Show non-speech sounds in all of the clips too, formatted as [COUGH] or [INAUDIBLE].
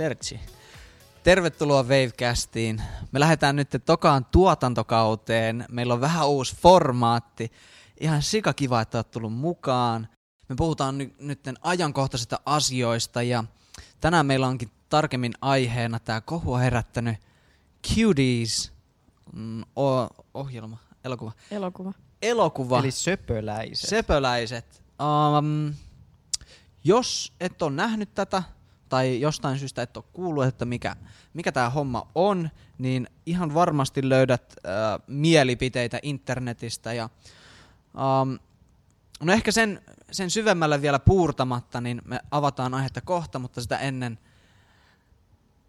Tertsi. Tervetuloa Wavecastiin. Me lähdetään nyt tokaan tuotantokauteen. Meillä on vähän uusi formaatti. Ihan sika kiva, että olet tullut mukaan. Me puhutaan ny- nyt ajankohtaisista asioista ja tänään meillä onkin tarkemmin aiheena tämä kohua herättänyt Cuties mm, o- ohjelma, elokuva. Elokuva. Elokuva. Eli söpöläiset. Sepöläiset. Um, jos et ole nähnyt tätä, tai jostain syystä et ole kuullut, että mikä, mikä tämä homma on, niin ihan varmasti löydät uh, mielipiteitä internetistä. Ja, um, no ehkä sen, sen syvemmälle vielä puurtamatta, niin me avataan aihetta kohta, mutta sitä ennen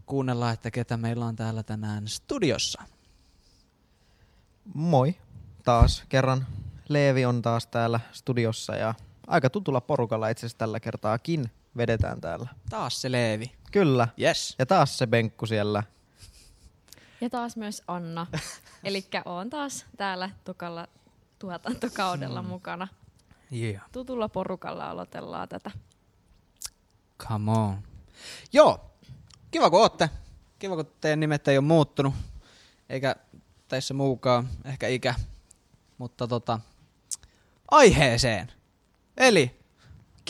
kuunnellaan, että ketä meillä on täällä tänään studiossa. Moi. Taas kerran Leevi on taas täällä studiossa ja aika tutulla porukalla itse asiassa tällä kertaakin vedetään täällä. Taas se Leevi. Kyllä. Yes. Ja taas se Benkku siellä. Ja taas myös Anna. [LAUGHS] Eli oon taas täällä tokalla tuotantokaudella mukana. Yeah. Tutulla porukalla aloitellaan tätä. Come on. Joo, kiva kun ootte. Kiva kun teidän nimet ei ole muuttunut. Eikä teissä muukaan, ehkä ikä. Mutta tota, aiheeseen. Eli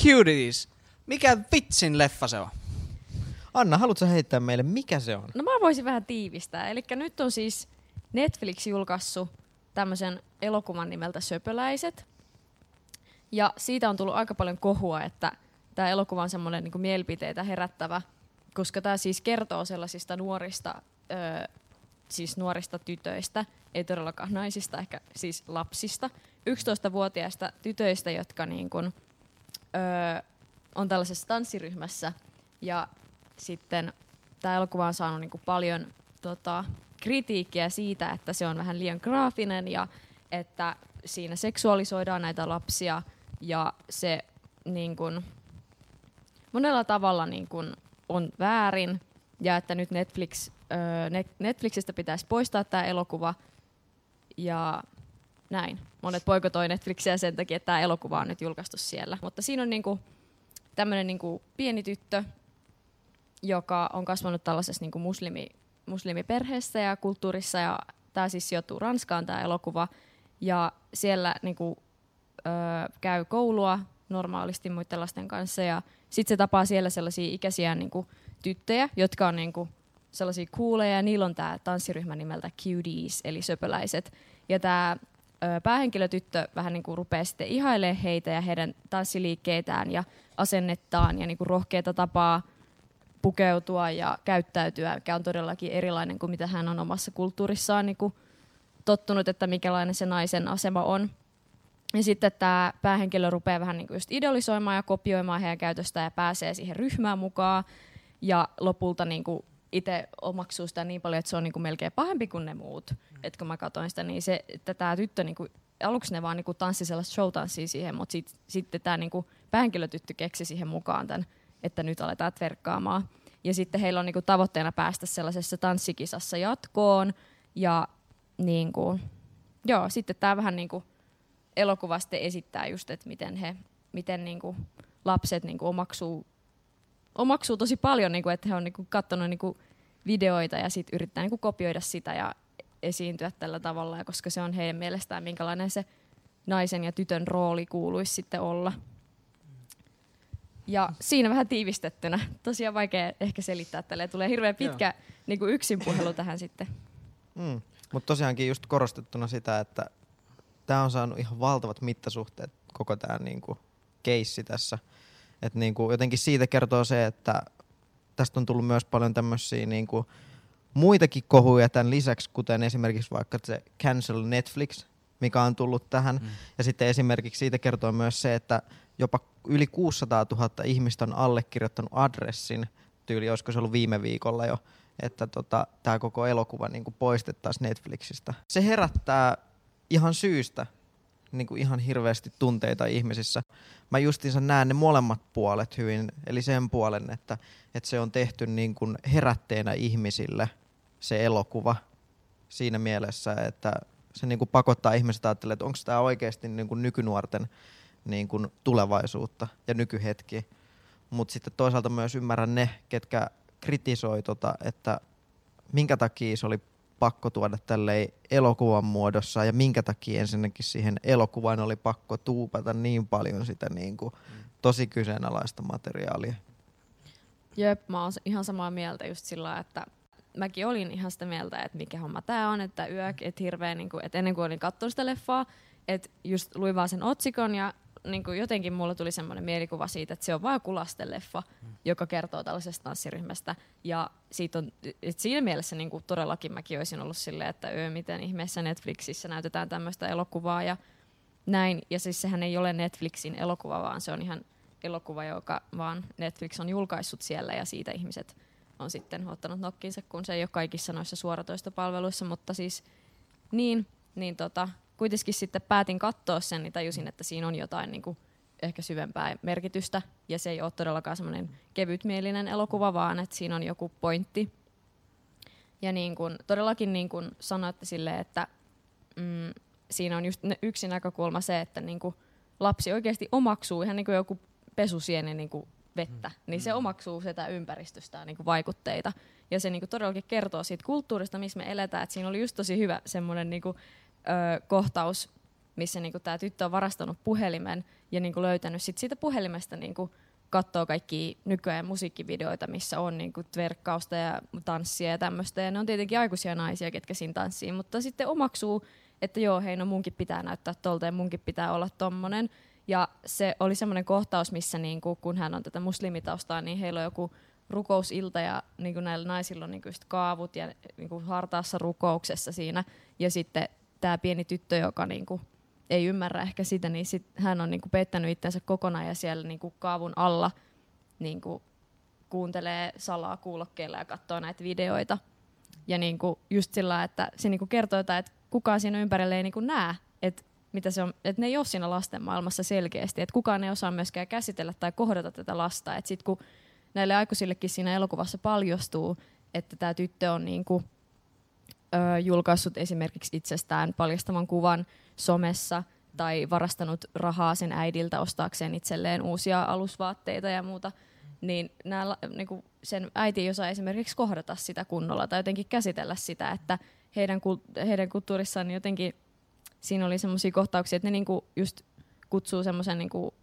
Cuties. Mikä vitsin leffa se on? Anna, haluatko heittää meille, mikä se on? No mä voisin vähän tiivistää. Eli nyt on siis Netflix julkaissut tämmöisen elokuvan nimeltä Söpöläiset. Ja siitä on tullut aika paljon kohua, että tämä elokuva on semmoinen niin mielipiteitä herättävä, koska tämä siis kertoo sellaisista nuorista, ö, siis nuorista tytöistä, ei todellakaan naisista, ehkä siis lapsista, 11-vuotiaista tytöistä, jotka niin kuin, ö, on tällaisessa tanssiryhmässä ja sitten tämä elokuva on saanut niinku paljon tota, kritiikkiä siitä, että se on vähän liian graafinen ja että siinä seksuaalisoidaan näitä lapsia ja se niin kun, monella tavalla niin kun, on väärin ja että nyt Netflix, öö, Netflixistä pitäisi poistaa tämä elokuva ja näin. Monet poikotoi Netflixiä sen takia, että tämä elokuva on nyt julkaistu siellä. Mutta siinä on niinku tämmöinen niinku pieni tyttö, joka on kasvanut tällaisessa niin kuin muslimi, muslimiperheessä ja kulttuurissa. Ja tämä siis sijoittuu Ranskaan tämä elokuva. Ja siellä niin kuin, ö, käy koulua normaalisti muiden lasten kanssa. Ja sitten se tapaa siellä sellaisia ikäisiä niin kuin, tyttöjä, jotka on niin kuin, sellaisia cooleja. Ja niillä on tämä tanssiryhmä nimeltä Cuties, eli söpöläiset. Ja tämä päähenkilötyttö vähän niin kuin rupeaa sitten ihailemaan heitä ja heidän tanssiliikkeitään ja asennettaan ja niin kuin rohkeita tapaa pukeutua ja käyttäytyä, mikä on todellakin erilainen kuin mitä hän on omassa kulttuurissaan niin kuin tottunut, että mikälainen se naisen asema on. Ja sitten tämä päähenkilö rupeaa vähän niin kuin just idolisoimaan ja kopioimaan heidän käytöstään ja pääsee siihen ryhmään mukaan. Ja lopulta niin kuin itse omaksuu sitä niin paljon, että se on niin kuin melkein pahempi kuin ne muut. Mm. Et kun mä katsoin sitä, niin se, että tämä tyttö, niin kuin, aluksi ne vaan niin kuin tanssi sellaista showtanssia siihen, mutta sit, sitten tämä niin kuin päähenkilötyttö keksi siihen mukaan tämän että nyt aletaan verkkaamaan. Ja sitten heillä on niinku tavoitteena päästä sellaisessa tanssikisassa jatkoon. Ja niinku, joo, sitten tämä vähän niinku elokuva sitten esittää just, että miten, he, miten niinku lapset niinku omaksuu, omaksuu tosi paljon, niinku, että he on niinku katsonut niinku videoita ja sitten yrittää niinku kopioida sitä ja esiintyä tällä tavalla, ja koska se on heidän mielestään minkälainen se naisen ja tytön rooli kuuluisi sitten olla. Ja siinä vähän tiivistettynä. Tosiaan vaikea ehkä selittää tälle. Tulee hirveän pitkä niin kuin yksin puhelu tähän sitten. Mm. Mutta tosiaankin just korostettuna sitä, että tämä on saanut ihan valtavat mittasuhteet koko tämä niinku keissi tässä. Et niinku, jotenkin siitä kertoo se, että tästä on tullut myös paljon tämmöisiä niinku muitakin kohuja tämän lisäksi, kuten esimerkiksi vaikka se Cancel Netflix, mikä on tullut tähän. Mm. Ja sitten esimerkiksi siitä kertoo myös se, että jopa yli 600 000 ihmistä on allekirjoittanut adressin, tyyli olisiko se ollut viime viikolla jo, että tota, tämä koko elokuva niin poistettaisiin Netflixistä. Se herättää ihan syystä niin kuin ihan hirveästi tunteita ihmisissä. Mä justiinsa näen ne molemmat puolet hyvin, eli sen puolen, että, että se on tehty niin kuin herätteenä ihmisille se elokuva siinä mielessä, että se niin kuin pakottaa ihmiset ajattelemaan, että onko tämä oikeasti niin kuin nykynuorten niin kuin tulevaisuutta ja nykyhetki. Mutta sitten toisaalta myös ymmärrän ne, ketkä kritisoi, tota, että minkä takia se oli pakko tuoda tälleen elokuvan muodossa ja minkä takia ensinnäkin siihen elokuvaan oli pakko tuupata niin paljon sitä niin kuin tosi kyseenalaista materiaalia. Jep, mä oon ihan samaa mieltä just sillä että mäkin olin ihan sitä mieltä, että mikä homma tää on, että yök, että hirveä, niin kuin, että ennen kuin olin katsonut sitä leffaa, että just luin vaan sen otsikon ja niin kuin jotenkin mulla tuli semmoinen mielikuva siitä, että se on vaan kulasteleffa, mm. joka kertoo tällaisesta tanssiryhmästä. Ja siitä on, että siinä mielessä niin kuin todellakin mäkin olisin ollut silleen, että öö, miten ihmeessä Netflixissä näytetään tämmöistä elokuvaa ja näin. Ja siis sehän ei ole Netflixin elokuva, vaan se on ihan elokuva, joka vaan Netflix on julkaissut siellä ja siitä ihmiset on sitten ottanut nokkinsa, kun se ei ole kaikissa noissa suoratoistopalveluissa, mutta siis niin, niin tota, kuitenkin sitten päätin katsoa sen, niin tajusin, että siinä on jotain niin kuin ehkä syvempää merkitystä, ja se ei ole todellakaan semmoinen kevytmielinen elokuva, vaan että siinä on joku pointti. Ja niin kuin, todellakin niin kuin sanoitte silleen, että mm, siinä on just yksi näkökulma se, että niin kuin lapsi oikeasti omaksuu ihan niin kuin joku pesusieni niin kuin vettä, mm. niin se mm. omaksuu sitä ympäristöstä niin kuin vaikutteita. Ja se niin kuin todellakin kertoo siitä kulttuurista, missä me eletään. Et siinä oli just tosi hyvä semmoinen niin kuin, ö, kohtaus, missä niin tämä tyttö on varastanut puhelimen ja niin kuin löytänyt sit siitä puhelimesta niin kuin katsoo kaikki nykyään musiikkivideoita, missä on niin kuin tverkkausta ja tanssia ja tämmöistä. Ja ne on tietenkin aikuisia naisia, ketkä siinä tanssii, mutta sitten omaksuu, että joo, hei, no munkin pitää näyttää tolta ja munkin pitää olla tommonen. Ja se oli semmoinen kohtaus, missä niin kuin, kun hän on tätä muslimitaustaa, niin heillä on joku rukousilta ja niin kuin näillä naisilla on niin kaavut ja niin kuin hartaassa rukouksessa siinä. Ja sitten tämä pieni tyttö, joka niin kuin, ei ymmärrä ehkä sitä, niin sit hän on niin kuin pettänyt itsensä kokonaan ja siellä niin kuin kaavun alla niin kuin kuuntelee salaa kuulokkeilla ja katsoo näitä videoita. Ja niin kuin just sillä, että se niin kuin kertoo jotain, että kukaan siinä ympärillä ei niin kuin näe, että mitä se on, että ne ei ole siinä lasten maailmassa selkeästi, että kukaan ei osaa myöskään käsitellä tai kohdata tätä lasta. Että sitten kun näille aikuisillekin siinä elokuvassa paljastuu, että tämä tyttö on niin kuin, ö, julkaissut esimerkiksi itsestään paljastavan kuvan somessa tai varastanut rahaa sen äidiltä ostaakseen itselleen uusia alusvaatteita ja muuta, niin, nää, niin kuin sen äiti ei osaa esimerkiksi kohdata sitä kunnolla tai jotenkin käsitellä sitä, että heidän, heidän kulttuurissaan jotenkin siinä oli semmoisia kohtauksia, että ne niinku just kutsuu semmoisen niinku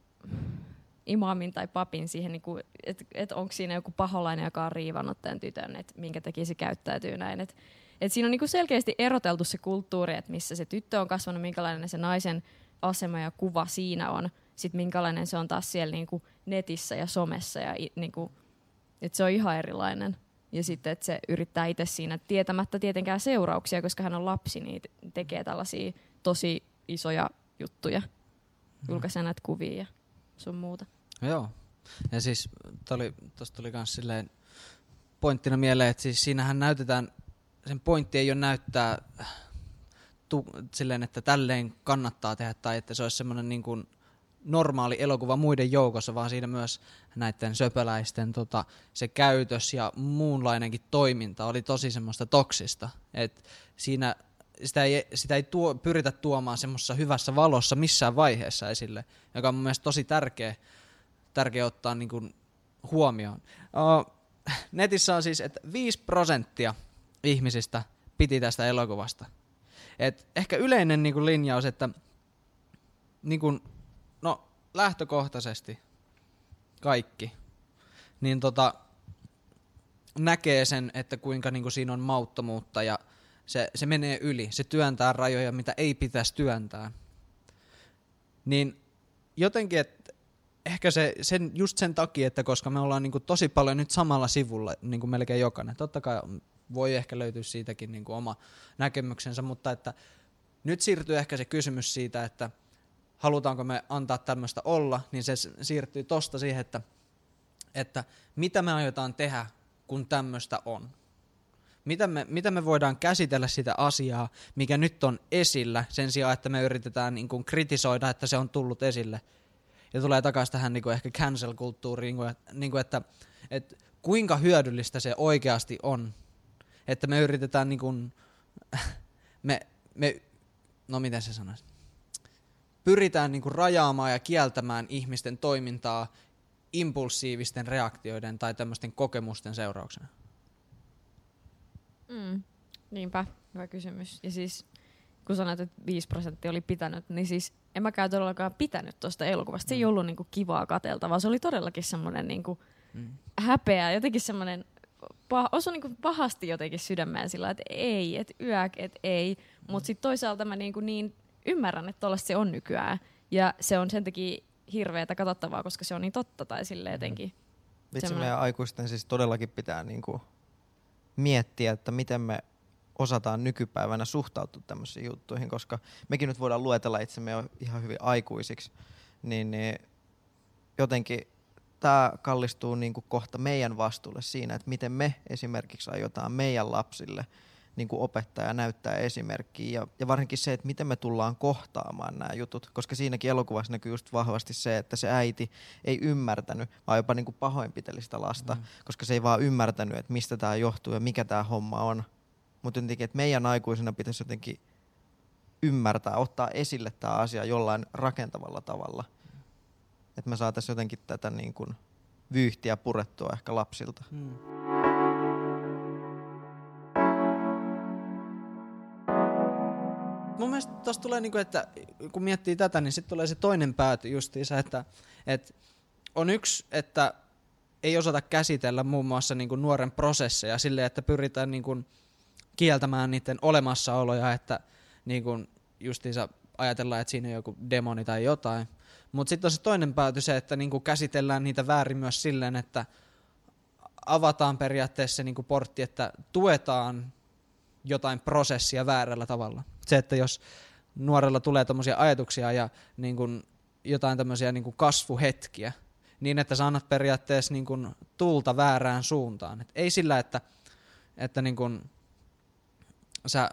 imaamin tai papin siihen, niinku, että et onko siinä joku paholainen, joka on riivannut tämän tytön, että minkä takia se käyttäytyy näin. Et, et siinä on niinku selkeästi eroteltu se kulttuuri, että missä se tyttö on kasvanut, minkälainen se naisen asema ja kuva siinä on, sitten minkälainen se on taas siellä niinku netissä ja somessa. Ja niinku, että se on ihan erilainen. Ja sitten, että se yrittää itse siinä tietämättä tietenkään seurauksia, koska hän on lapsi, niin tekee tällaisia tosi isoja juttuja. Mm. Julkaisee näitä kuvia ja sun muuta. Joo. Ja siis tuosta tuli myös silleen pointtina mieleen, että siis siinähän näytetään, sen pointti ei ole näyttää tu, silleen, että tälleen kannattaa tehdä tai että se olisi semmoinen niin kuin normaali elokuva muiden joukossa, vaan siinä myös näiden söpöläisten tota, se käytös ja muunlainenkin toiminta oli tosi semmoista toksista. Et siinä sitä ei, sitä ei tuo, pyritä tuomaan semmoisessa hyvässä valossa missään vaiheessa esille, joka on mun mielestä tosi tärkeä, tärkeä ottaa niin kuin huomioon. Uh, netissä on siis, että 5 prosenttia ihmisistä piti tästä elokuvasta. Et ehkä yleinen niin kuin linjaus, että niin kuin, no, lähtökohtaisesti kaikki, niin tota, näkee sen, että kuinka niin kuin siinä on mauttomuutta ja se, se menee yli, se työntää rajoja, mitä ei pitäisi työntää. Niin jotenkin, että ehkä se, sen, just sen takia, että koska me ollaan niinku tosi paljon nyt samalla sivulla, niin kuin melkein jokainen, totta kai voi ehkä löytyä siitäkin niinku oma näkemyksensä, mutta että nyt siirtyy ehkä se kysymys siitä, että halutaanko me antaa tämmöistä olla, niin se siirtyy tosta siihen, että, että mitä me aiotaan tehdä, kun tämmöistä on miten me, miten me voidaan käsitellä sitä asiaa, mikä nyt on esillä, sen sijaan, että me yritetään niin kuin kritisoida, että se on tullut esille. Ja tulee takaisin tähän niin kuin ehkä cancel-kulttuuriin, niin kuin, että, että kuinka hyödyllistä se oikeasti on. Että me yritetään niin kuin, [LAUGHS] me, me, no miten se sanoisi, pyritään niin kuin rajaamaan ja kieltämään ihmisten toimintaa impulsiivisten reaktioiden tai tämmöisten kokemusten seurauksena? Mm. Niinpä, hyvä kysymys. Ja siis kun sanoit, että 5 prosenttia oli pitänyt, niin siis en mäkään todellakaan pitänyt tuosta elokuvasta. Se ei ollut niinku kivaa kateltavaa, se oli todellakin semmoinen niinku Mm. häpeä, jotenkin semmoinen pah- osui niinku pahasti jotenkin sydämeen sillä että ei, että yäk, että ei. Mutta sitten toisaalta mä niinku niin ymmärrän, että tollaista se on nykyään. Ja se on sen takia hirveätä katsottavaa, koska se on niin totta tai sille jotenkin. Vitsi Semmoinen- meidän aikuisten siis todellakin pitää niinku miettiä, että miten me osataan nykypäivänä suhtautua tämmöisiin juttuihin, koska mekin nyt voidaan luetella itsemme jo ihan hyvin aikuisiksi, niin, niin jotenkin tämä kallistuu niinku kohta meidän vastuulle siinä, että miten me esimerkiksi aiotaan meidän lapsille niin kuin opettaja näyttää esimerkkiä ja, ja varsinkin se, että miten me tullaan kohtaamaan nämä jutut, koska siinäkin elokuvassa näkyy just vahvasti se, että se äiti ei ymmärtänyt, vaan jopa niin kuin pahoinpiteli sitä lasta, mm. koska se ei vaan ymmärtänyt, että mistä tämä johtuu ja mikä tämä homma on. Mutta jotenkin, että meidän aikuisena pitäisi jotenkin ymmärtää, ottaa esille tämä asia jollain rakentavalla tavalla. Että me saataisiin jotenkin tätä niin kuin vyyhtiä purettua ehkä lapsilta. Mm. Mun mielestä tuossa tulee, niinku, että kun miettii tätä, niin sitten tulee se toinen pääty justiinsa, että, että on yksi, että ei osata käsitellä muun muassa niinku nuoren prosesseja silleen, että pyritään niinku kieltämään niiden olemassaoloja, että niinku justiinsa ajatellaan, että siinä on joku demoni tai jotain. Mutta sitten on se toinen pääty se, että niinku käsitellään niitä väärin myös silleen, että avataan periaatteessa se niinku portti, että tuetaan jotain prosessia väärällä tavalla. Se, että jos nuorella tulee tämmöisiä ajatuksia ja niin kuin jotain tämmöisiä niin kuin kasvuhetkiä, niin että sä annat periaatteessa niin kuin tuulta väärään suuntaan. Et ei sillä, että, että niin kuin sä,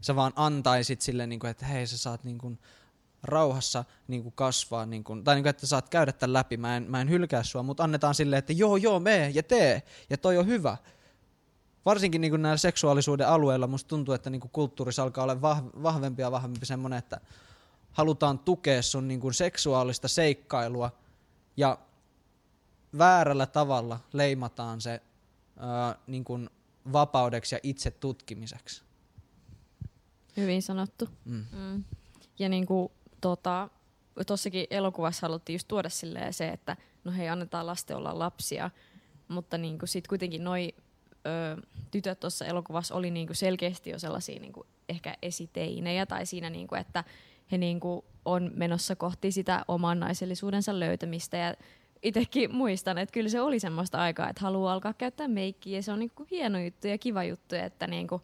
sä vaan antaisit sille, niin kuin, että hei sä saat niin kuin rauhassa niin kuin kasvaa, niin kuin, tai niin kuin, että saat käydä tämän läpi, mä en, mä en hylkää sua, mutta annetaan silleen, että joo joo mee ja tee, ja toi on hyvä varsinkin niin näillä seksuaalisuuden alueilla musta tuntuu, että niin kulttuurissa alkaa olla vah- vahvempi ja vahvempi semmoinen, että halutaan tukea sun niin seksuaalista seikkailua ja väärällä tavalla leimataan se ää, niin kuin vapaudeksi ja itse tutkimiseksi. Hyvin sanottu. Mm. Mm. Ja niinku, tota, tossakin elokuvassa haluttiin just tuoda silleen se, että no hei, annetaan lasten olla lapsia, mutta niinku sit kuitenkin noi ö, tytöt tuossa elokuvassa oli niinku selkeästi jo sellaisia niinku ehkä esiteinejä tai siinä, niinku, että he niinku on menossa kohti sitä oman naisellisuudensa löytämistä. Ja itsekin muistan, että kyllä se oli semmoista aikaa, että haluaa alkaa käyttää meikkiä. Ja se on niinku hieno juttu ja kiva juttu, että niinku,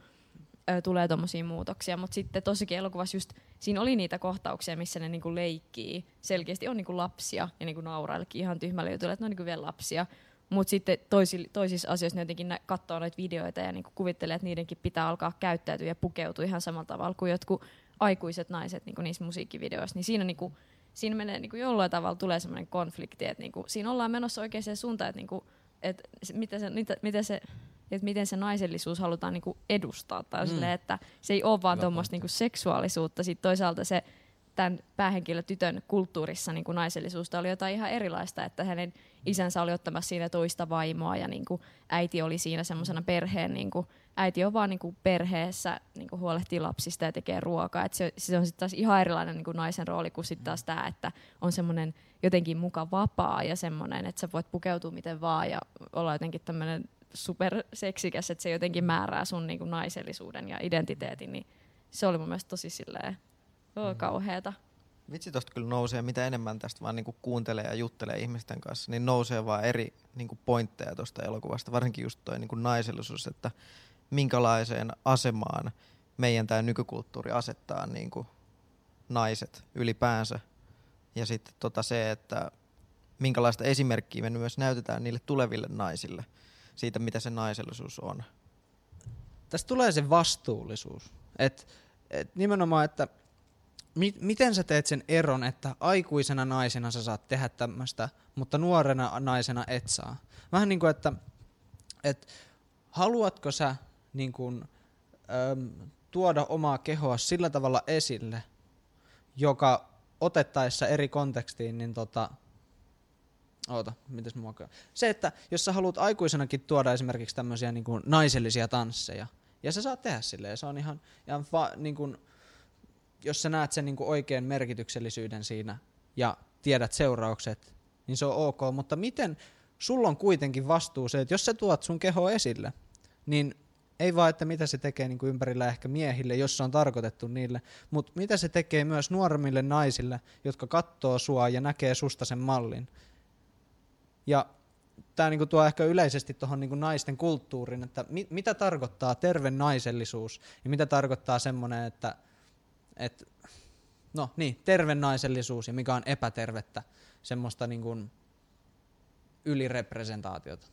ö, tulee tommosia muutoksia, mutta sitten tossakin elokuvassa just siinä oli niitä kohtauksia, missä ne niinku leikkii. Selkeästi on niinku lapsia ja niinku nauraillekin ihan tyhmälle jutulle, että ne on niinku vielä lapsia. Mutta sitten toisi, toisissa asioissa ne jotenkin nä- katsoo noita videoita ja niinku kuvittelee, että niidenkin pitää alkaa käyttäytyä ja pukeutua ihan samalla tavalla kuin jotkut aikuiset naiset niinku niissä musiikkivideoissa. Niin siinä, niinku, siinä menee niinku jollain tavalla tulee semmoinen konflikti, että niinku, siinä ollaan menossa oikeaan suuntaan, että niinku, et miten se, mitä, miten se että miten se naisellisuus halutaan niinku edustaa. Tai Mm. mm. että se ei ole vaan tuommoista niinku seksuaalisuutta. Sitten toisaalta se tämän päähenkilö tytön kulttuurissa niin kuin naisellisuusta oli jotain ihan erilaista, että hänen isänsä oli ottamassa siinä toista vaimoa ja niin kuin äiti oli siinä semmoisena perheen, niin kuin, äiti on vaan niin kuin perheessä niin kuin huolehtii lapsista ja tekee ruokaa. Et se, se on sitten taas ihan erilainen niin kuin naisen rooli kuin sitten taas tämä, että on semmoinen jotenkin muka vapaa ja semmoinen, että sä voit pukeutua miten vaan ja olla jotenkin tämmöinen superseksikäs, että se jotenkin määrää sun niin kuin naisellisuuden ja identiteetin, niin se oli mun mielestä tosi silleen oh, kauheeta. Vitsi tosta kyllä nousee, mitä enemmän tästä vaan niinku kuuntelee ja juttelee ihmisten kanssa, niin nousee vaan eri niinku pointteja tuosta elokuvasta, varsinkin just toi niinku naisellisuus, että minkälaiseen asemaan meidän tämä nykykulttuuri asettaa niinku naiset ylipäänsä. Ja sitten tota se, että minkälaista esimerkkiä me myös näytetään niille tuleville naisille siitä, mitä se naisellisuus on. Tästä tulee se vastuullisuus. Et, et nimenomaan, että mi- miten sä teet sen eron, että aikuisena naisena sä saat tehdä tämmöistä, mutta nuorena naisena et saa. Vähän niin kuin, että et, haluatko sä niin kuin, äm, tuoda omaa kehoa sillä tavalla esille, joka otettaessa eri kontekstiin, niin tota, Oota, mitäs muokaa? Se, että jos sä haluat aikuisenakin tuoda esimerkiksi tämmöisiä niin kuin naisellisia tansseja, ja sä saat tehdä silleen, se on ihan, ihan va, niin kuin, jos sä näet sen niin kuin oikean merkityksellisyyden siinä ja tiedät seuraukset, niin se on ok, mutta miten sulla on kuitenkin vastuu se, että jos sä tuot sun keho esille, niin ei vaan, että mitä se tekee niin kuin ympärillä ehkä miehille, jos se on tarkoitettu niille, mutta mitä se tekee myös nuoremmille naisille, jotka katsoo sua ja näkee susta sen mallin. Ja tämä niinku tuo ehkä yleisesti tuohon niinku naisten kulttuuriin, että mi- mitä tarkoittaa terve naisellisuus ja mitä tarkoittaa semmoinen, että et, no niin, terve naisellisuus ja mikä on epätervettä, semmoista niinku ylirepresentaatiota.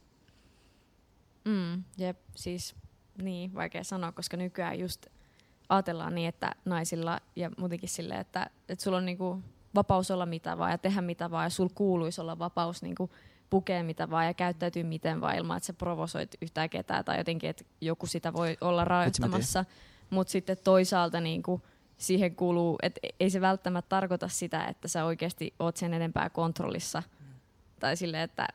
Mm, jep, siis niin, vaikea sanoa, koska nykyään just ajatellaan niin, että naisilla ja muutenkin sille, että, että sulla on niinku vapaus olla mitä vaan ja tehdä mitä vaan ja sulla kuuluisi olla vapaus niinku pukea mitä vaan ja käyttäytyy miten vaan ilman, että sä provosoit yhtään ketään tai jotenkin, että joku sitä voi olla rajoittamassa. Mutta sitten toisaalta niinku, siihen kuuluu, että ei se välttämättä tarkoita sitä, että sä oikeasti oot sen enempää kontrollissa. Mm. Tai sille, että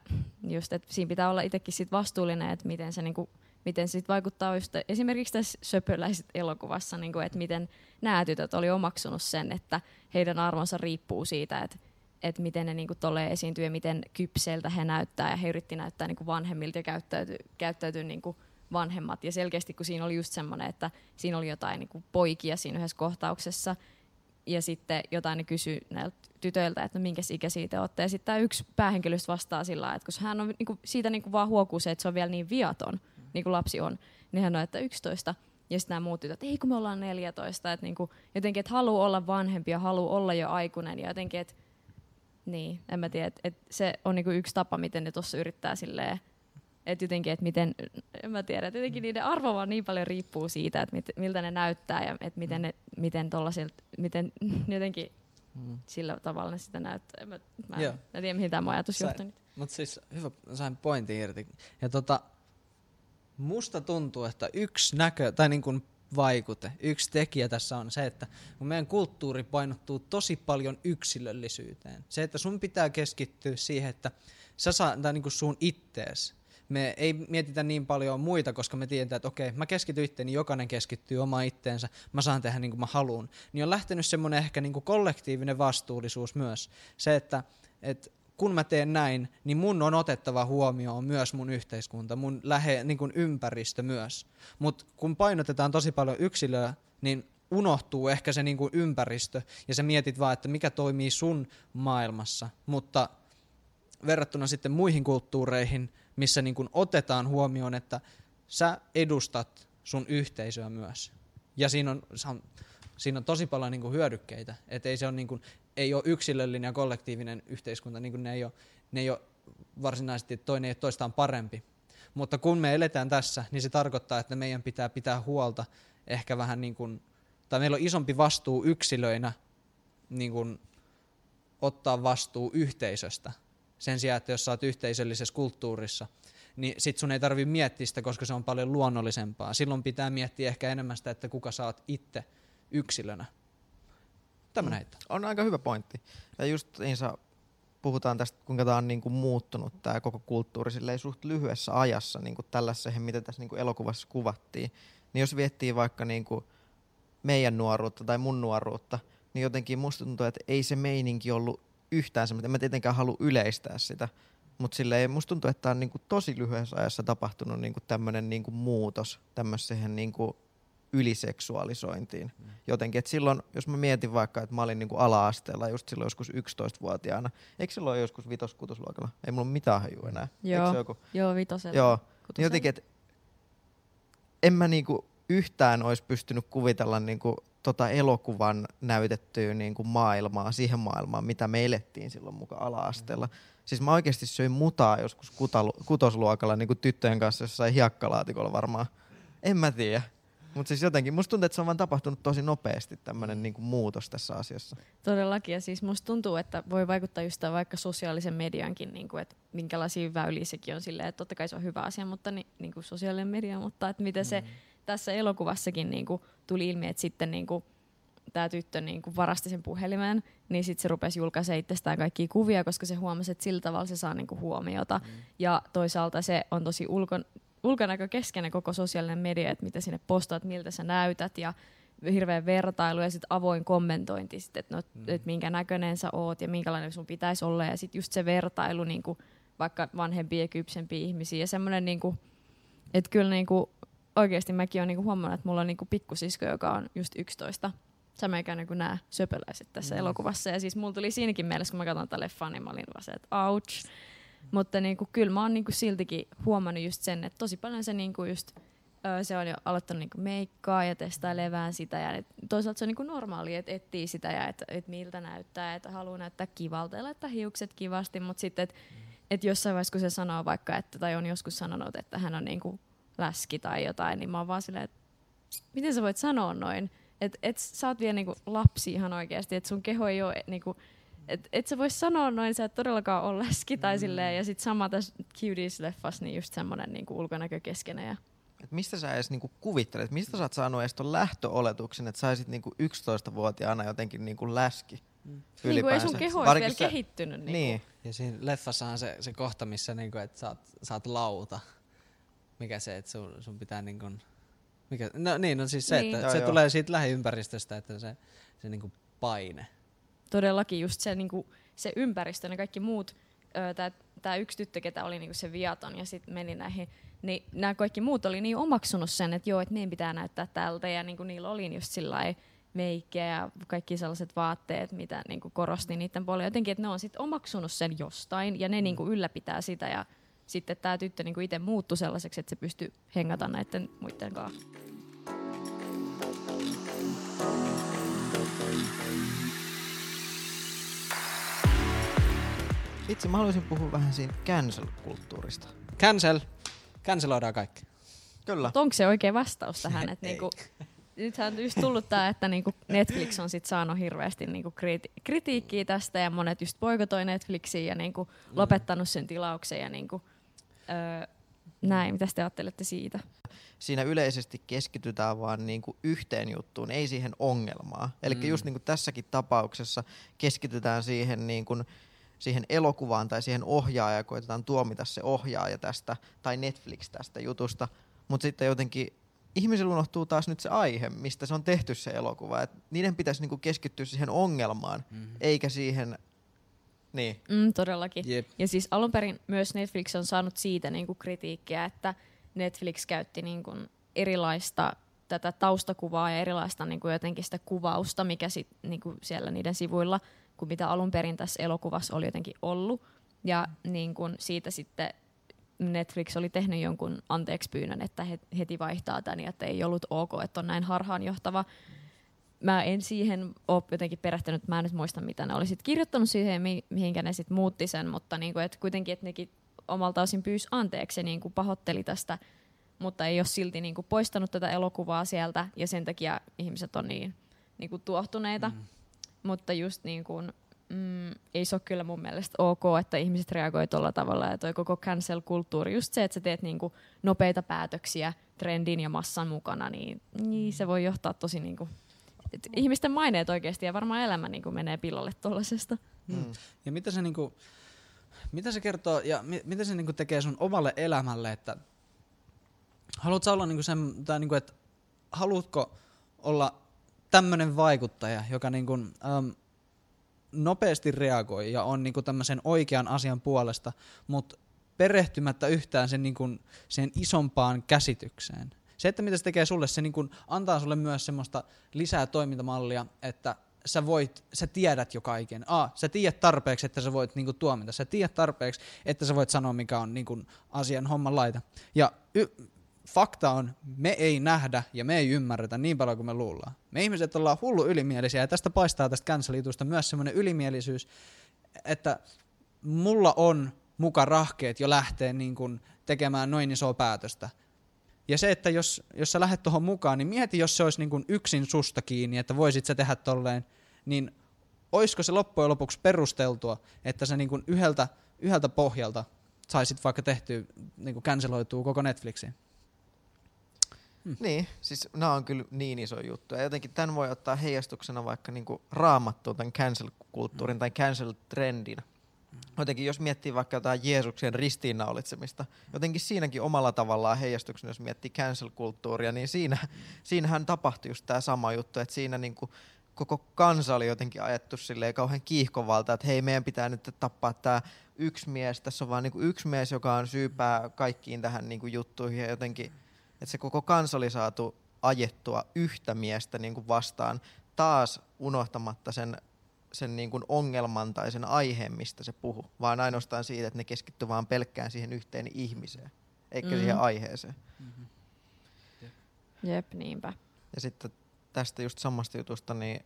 just, että siinä pitää olla itsekin sit vastuullinen, että miten se niinku, miten sit vaikuttaa just esimerkiksi tässä söpöläiset elokuvassa, niinku, että miten nämä tytöt oli omaksunut sen, että heidän arvonsa riippuu siitä, että että miten ne niinku tolle esiintyy ja miten kypseltä he näyttää ja he yritti näyttää niinku vanhemmilta ja käyttäytyy, käyttäytyy niinku vanhemmat. Ja selkeästi kun siinä oli just semmoinen, että siinä oli jotain niinku poikia siinä yhdessä kohtauksessa ja sitten jotain ne kysyi näiltä tytöiltä, että no minkä ikäisiä te olette. Ja sitten tämä yksi päähenkilöstä vastaa sillä että koska hän on niinku, siitä niinku vaan huokuu se, että se on vielä niin viaton, niin kuin lapsi on, niin hän on, että 11. Ja sitten nämä muut tytöt, että ei kun me ollaan 14. Että niinku, jotenkin, että haluaa olla vanhempi ja haluaa olla jo aikuinen. Ja jotenkin, että niin, en mä tiedä, että et se on niinku yksi tapa, miten ne tuossa yrittää silleen, että jotenkin, että miten, en mä tiedä, että jotenkin niiden arvo vaan niin paljon riippuu siitä, että mit, miltä ne näyttää ja että miten, ne, miten, miten [LAUGHS] jotenkin mm. sillä tavalla ne sitä näyttää. En mä, mä, en, mä tiedä, mihin tämä mun ajatus johtuu nyt. Mutta siis hyvä, sain pointin irti. Ja tota, musta tuntuu, että yksi näkö, tai niin kuin vaikute. Yksi tekijä tässä on se, että kun meidän kulttuuri painottuu tosi paljon yksilöllisyyteen. Se, että sun pitää keskittyä siihen, että sä saa, tai niin kuin sun ittees. Me ei mietitä niin paljon muita, koska me tiedetään, että okei, mä keskityn itteeni, jokainen keskittyy oma itteensä, mä saan tehdä niin kuin mä haluan. Niin on lähtenyt semmoinen ehkä niin kuin kollektiivinen vastuullisuus myös. Se, että, että kun mä teen näin, niin mun on otettava huomioon myös mun yhteiskunta, mun lähe, niin kuin ympäristö myös. Mutta kun painotetaan tosi paljon yksilöä, niin unohtuu ehkä se niin kuin ympäristö ja sä mietit vaan, että mikä toimii sun maailmassa. Mutta verrattuna sitten muihin kulttuureihin, missä niin kuin otetaan huomioon, että sä edustat sun yhteisöä myös. Ja siinä on, siinä on tosi paljon niin kuin hyödykkeitä. Et ei se ole niin kuin, ei ole yksilöllinen ja kollektiivinen yhteiskunta, niin kuin ne ei ole, ne ei ole varsinaisesti, toinen ei ole toistaan parempi. Mutta kun me eletään tässä, niin se tarkoittaa, että meidän pitää pitää huolta ehkä vähän niin kuin, tai meillä on isompi vastuu yksilöinä niin kuin ottaa vastuu yhteisöstä. Sen sijaan, että jos sä oot yhteisöllisessä kulttuurissa, niin sit sun ei tarvi miettiä sitä, koska se on paljon luonnollisempaa. Silloin pitää miettiä ehkä enemmän sitä, että kuka sä oot itse yksilönä. Tämmönen mm. On aika hyvä pointti. Ja just niin sä puhutaan tästä, kuinka tämä on niin kuin muuttunut tämä koko kulttuuri silleen suht lyhyessä ajassa niin kuin tällaiseen, mitä tässä niin kuin elokuvassa kuvattiin. Niin jos viettii vaikka niin kuin meidän nuoruutta tai mun nuoruutta, niin jotenkin musta tuntuu, että ei se meininki ollut yhtään semmoinen. En mä tietenkään halua yleistää sitä, mutta silleen musta tuntuu, että tämä on niin kuin tosi lyhyessä ajassa tapahtunut niin kuin tämmöinen niin kuin muutos tämmöiseen niin kuin yliseksuaalisointiin mm. jotenkin. Et silloin, jos mä mietin vaikka, että mä olin niinku ala-asteella just silloin joskus 11-vuotiaana, eikö silloin joskus vitos Ei mulla mitään hajua enää. Joo, joku? joo vitosella. Joo, niin jotenkin, että en mä niinku yhtään olisi pystynyt kuvitella niinku tota elokuvan näytettyä niinku maailmaa, siihen maailmaan, mitä me elettiin silloin mukaan ala-asteella. Mm. Siis mä oikeasti söin mutaa joskus kutalu- kutosluokalla niinku tyttöjen kanssa jossain hiekkalaatikolla varmaan. En mä tiedä. Mutta siis jotenkin, musta tuntuu, että se on vaan tapahtunut tosi nopeasti tämmöinen niinku muutos tässä asiassa. Todellakin, ja siis musta tuntuu, että voi vaikuttaa just vaikka sosiaalisen mediankin, niinku, että minkälaisia väyliä sekin on silleen, että totta kai se on hyvä asia, mutta ni, niinku sosiaalinen media, mutta että miten mm. se tässä elokuvassakin niinku tuli ilmi, että sitten niinku, tämä tyttö niin kuin varasti sen puhelimen, niin sitten se rupesi julkaisemaan itsestään kaikkia kuvia, koska se huomasi, että sillä tavalla se saa niin kuin huomiota. Mm. Ja toisaalta se on tosi ulkon, ulkonäkökeskeinen koko sosiaalinen media, että mitä sinne postaat, miltä sä näytät ja hirveän vertailu ja sitten avoin kommentointi, sit, että no, mm. et minkä näköinen sä oot ja minkälainen sun pitäisi olla ja sitten just se vertailu niin kuin vaikka vanhempia ja kypsempiä ihmisiä ja semmoinen, niin kuin, että kyllä niin kuin, oikeasti mäkin olen niin kuin huomannut, että mulla on niin kuin pikkusisko, joka on just 11 sä meikään niin nämä söpöläiset tässä mm. elokuvassa. Ja siis mulla tuli siinäkin mielessä, kun mä katson tätä leffaa, niin mä olin vaan se, että ouch. Mutta niin kuin, kyllä mä oon niin kuin siltikin huomannut just sen, että tosi paljon se niin kuin just, se on jo aloittanut niin kuin meikkaa ja levään sitä. Ja et, toisaalta se on niin kuin normaali, että etsii sitä ja että et miltä näyttää, että haluaa näyttää kivalta ja laittaa hiukset kivasti. Mutta sitten, että et jossain vaiheessa, kun se sanoo vaikka, että, tai on joskus sanonut, että hän on niin kuin läski tai jotain, niin mä oon vaan silleen, että miten sä voit sanoa noin? Että et sä oot vielä niinku lapsi ihan oikeasti, että sun keho ei ole niinku, et, et sä vois sanoa noin, sä et todellakaan ole läski tai mm. silleen, ja sit sama tässä Cuties-leffassa, niin just semmonen niinku ulkonäkökeskeinen. Ja... Et mistä sä edes niinku kuvittelet, mistä sä oot saanut edes ton lähtöoletuksen, että saisit niinku 11-vuotiaana jotenkin niinku läski? Mm. Niin kuin ei sun keho olisi vielä sä... kehittynyt. Niin. niin. Ja siinä leffassahan se, se kohta, missä niinku, sä, oot, sä oot lauta. Mikä se, että sun, sun pitää niinku mikä, no niin, no siis se, niin. että joo, se joo. tulee siitä lähiympäristöstä, että se, se niinku paine. Todellakin just se, niinku, se ympäristö, ne kaikki muut, tämä yksi tyttö, ketä oli niinku se viaton ja sitten meni näihin, niin nämä kaikki muut oli niin omaksunut sen, että joo, että meidän pitää näyttää tältä ja niinku niillä oli just sillä meikkiä ja kaikki sellaiset vaatteet, mitä niinku korosti niiden puolella. Jotenkin, että ne on sitten omaksunut sen jostain ja ne niinku ylläpitää sitä ja sitten tämä tyttö niinku itse muuttui sellaiseksi, että se pystyi hengata näiden muiden kanssa. Itse mä haluaisin puhua vähän siitä cancel-kulttuurista. Cancel. Canceloidaan kaikki. Kyllä. onko se oikea vastaus tähän? [LAUGHS] että niinku, nythän on just tullut tämä, että niinku Netflix on sit saanut hirveästi niinku kriti- kritiikkiä tästä ja monet just boikotoi Netflixiin ja niinku mm. lopettanut sen tilauksen ja niinku, öö, näin. Mitä te ajattelette siitä? Siinä yleisesti keskitytään vaan niinku yhteen juttuun, ei siihen ongelmaan. Eli mm. just niinku tässäkin tapauksessa keskitytään siihen niinku, siihen elokuvaan tai siihen ohjaajaan ja koitetaan tuomita se ohjaaja tästä tai Netflix tästä jutusta. Mutta sitten jotenkin ihmisillä unohtuu taas nyt se aihe, mistä se on tehty se elokuva. Et niiden pitäisi niinku keskittyä siihen ongelmaan, mm-hmm. eikä siihen... Niin. Mm, todellakin. Yep. Ja siis alun perin myös Netflix on saanut siitä niinku kritiikkiä, että Netflix käytti niinku erilaista tätä taustakuvaa ja erilaista niinku jotenkin sitä kuvausta, mikä sit, niinku siellä niiden sivuilla – kuin mitä alun perin tässä elokuvassa oli jotenkin ollut. Ja niin kun siitä sitten Netflix oli tehnyt jonkun anteeksi pyynnön, että he heti vaihtaa tämän ja että ei ollut ok, että on näin harhaanjohtava. Mä en siihen ole jotenkin perehtynyt, mä en nyt muista mitä ne oli sitten kirjoittanut siihen, mi- mihinkä ne sitten muutti sen, mutta niin kuin, että kuitenkin, että nekin omalta osin pyysi anteeksi ja niin kuin pahoitteli tästä, mutta ei ole silti niin kuin poistanut tätä elokuvaa sieltä ja sen takia ihmiset on niin, niin kuin tuohtuneita. Mm mutta just niin kuin, mm, ei se ole kyllä mun mielestä ok, että ihmiset reagoivat tuolla tavalla. Ja toi koko cancel-kulttuuri, just se, että sä teet niin kuin nopeita päätöksiä trendin ja massan mukana, niin, niin se voi johtaa tosi niin kuin, että ihmisten maineet oikeasti ja varmaan elämä niin kuin menee pilalle tuollaisesta. Mm. Ja mitä se, niin kuin, mitä se kertoo ja mi, mitä se niin kuin tekee sun omalle elämälle, että haluatko olla niin kuin sen, tai niin kuin, että haluatko olla tämmöinen vaikuttaja, joka niin kuin, äm, nopeasti reagoi ja on niin kuin tämmöisen oikean asian puolesta, mutta perehtymättä yhtään sen, niin kuin, sen isompaan käsitykseen. Se, että mitä se tekee sulle, se niin kuin antaa sulle myös semmoista lisää toimintamallia, että sä voit, sä tiedät jo kaiken. A, sä tiedät tarpeeksi, että sä voit niinku tuomita. Sä tiedät tarpeeksi, että sä voit sanoa, mikä on niinku asian homman laita. Ja y- fakta on, me ei nähdä ja me ei ymmärretä niin paljon kuin me luullaan. Me ihmiset ollaan hullu ylimielisiä ja tästä paistaa tästä cancel myös semmoinen ylimielisyys, että mulla on muka rahkeet jo lähteä niin kuin tekemään noin isoa päätöstä. Ja se, että jos, jos sä lähdet tuohon mukaan, niin mieti, jos se olisi niin kuin yksin susta kiinni, että voisit sä tehdä tolleen, niin olisiko se loppujen lopuksi perusteltua, että sä niin kuin yhdeltä, yhdeltä pohjalta saisit vaikka tehtyä, niin kuin koko Netflixin? Niin, siis nämä on kyllä niin iso juttu. Ja jotenkin tämän voi ottaa heijastuksena vaikka niinku raamattuun tämän cancel-kulttuurin tai cancel-trendin. Jotenkin jos miettii vaikka jotain Jeesuksen ristiinnaulitsemista, jotenkin siinäkin omalla tavallaan heijastuksena, jos miettii cancel-kulttuuria, niin siinä, siinähän tapahtui just tämä sama juttu, että siinä niinku koko kansa oli jotenkin ajettu silleen kauhean kiihkovalta, että hei meidän pitää nyt tappaa tämä yksi mies, tässä on vaan niinku yksi mies, joka on syypää kaikkiin tähän niinku juttuihin ja jotenkin, että se koko kansa oli saatu ajettua yhtä miestä niinku vastaan taas unohtamatta sen, sen niinku ongelman tai sen aiheen, mistä se puhu, vaan ainoastaan siitä, että ne keskittyi vaan pelkkään siihen yhteen ihmiseen, eikä Mm. siihen aiheeseen. Jep, niinpä. Ja sitten tästä just samasta jutusta, niin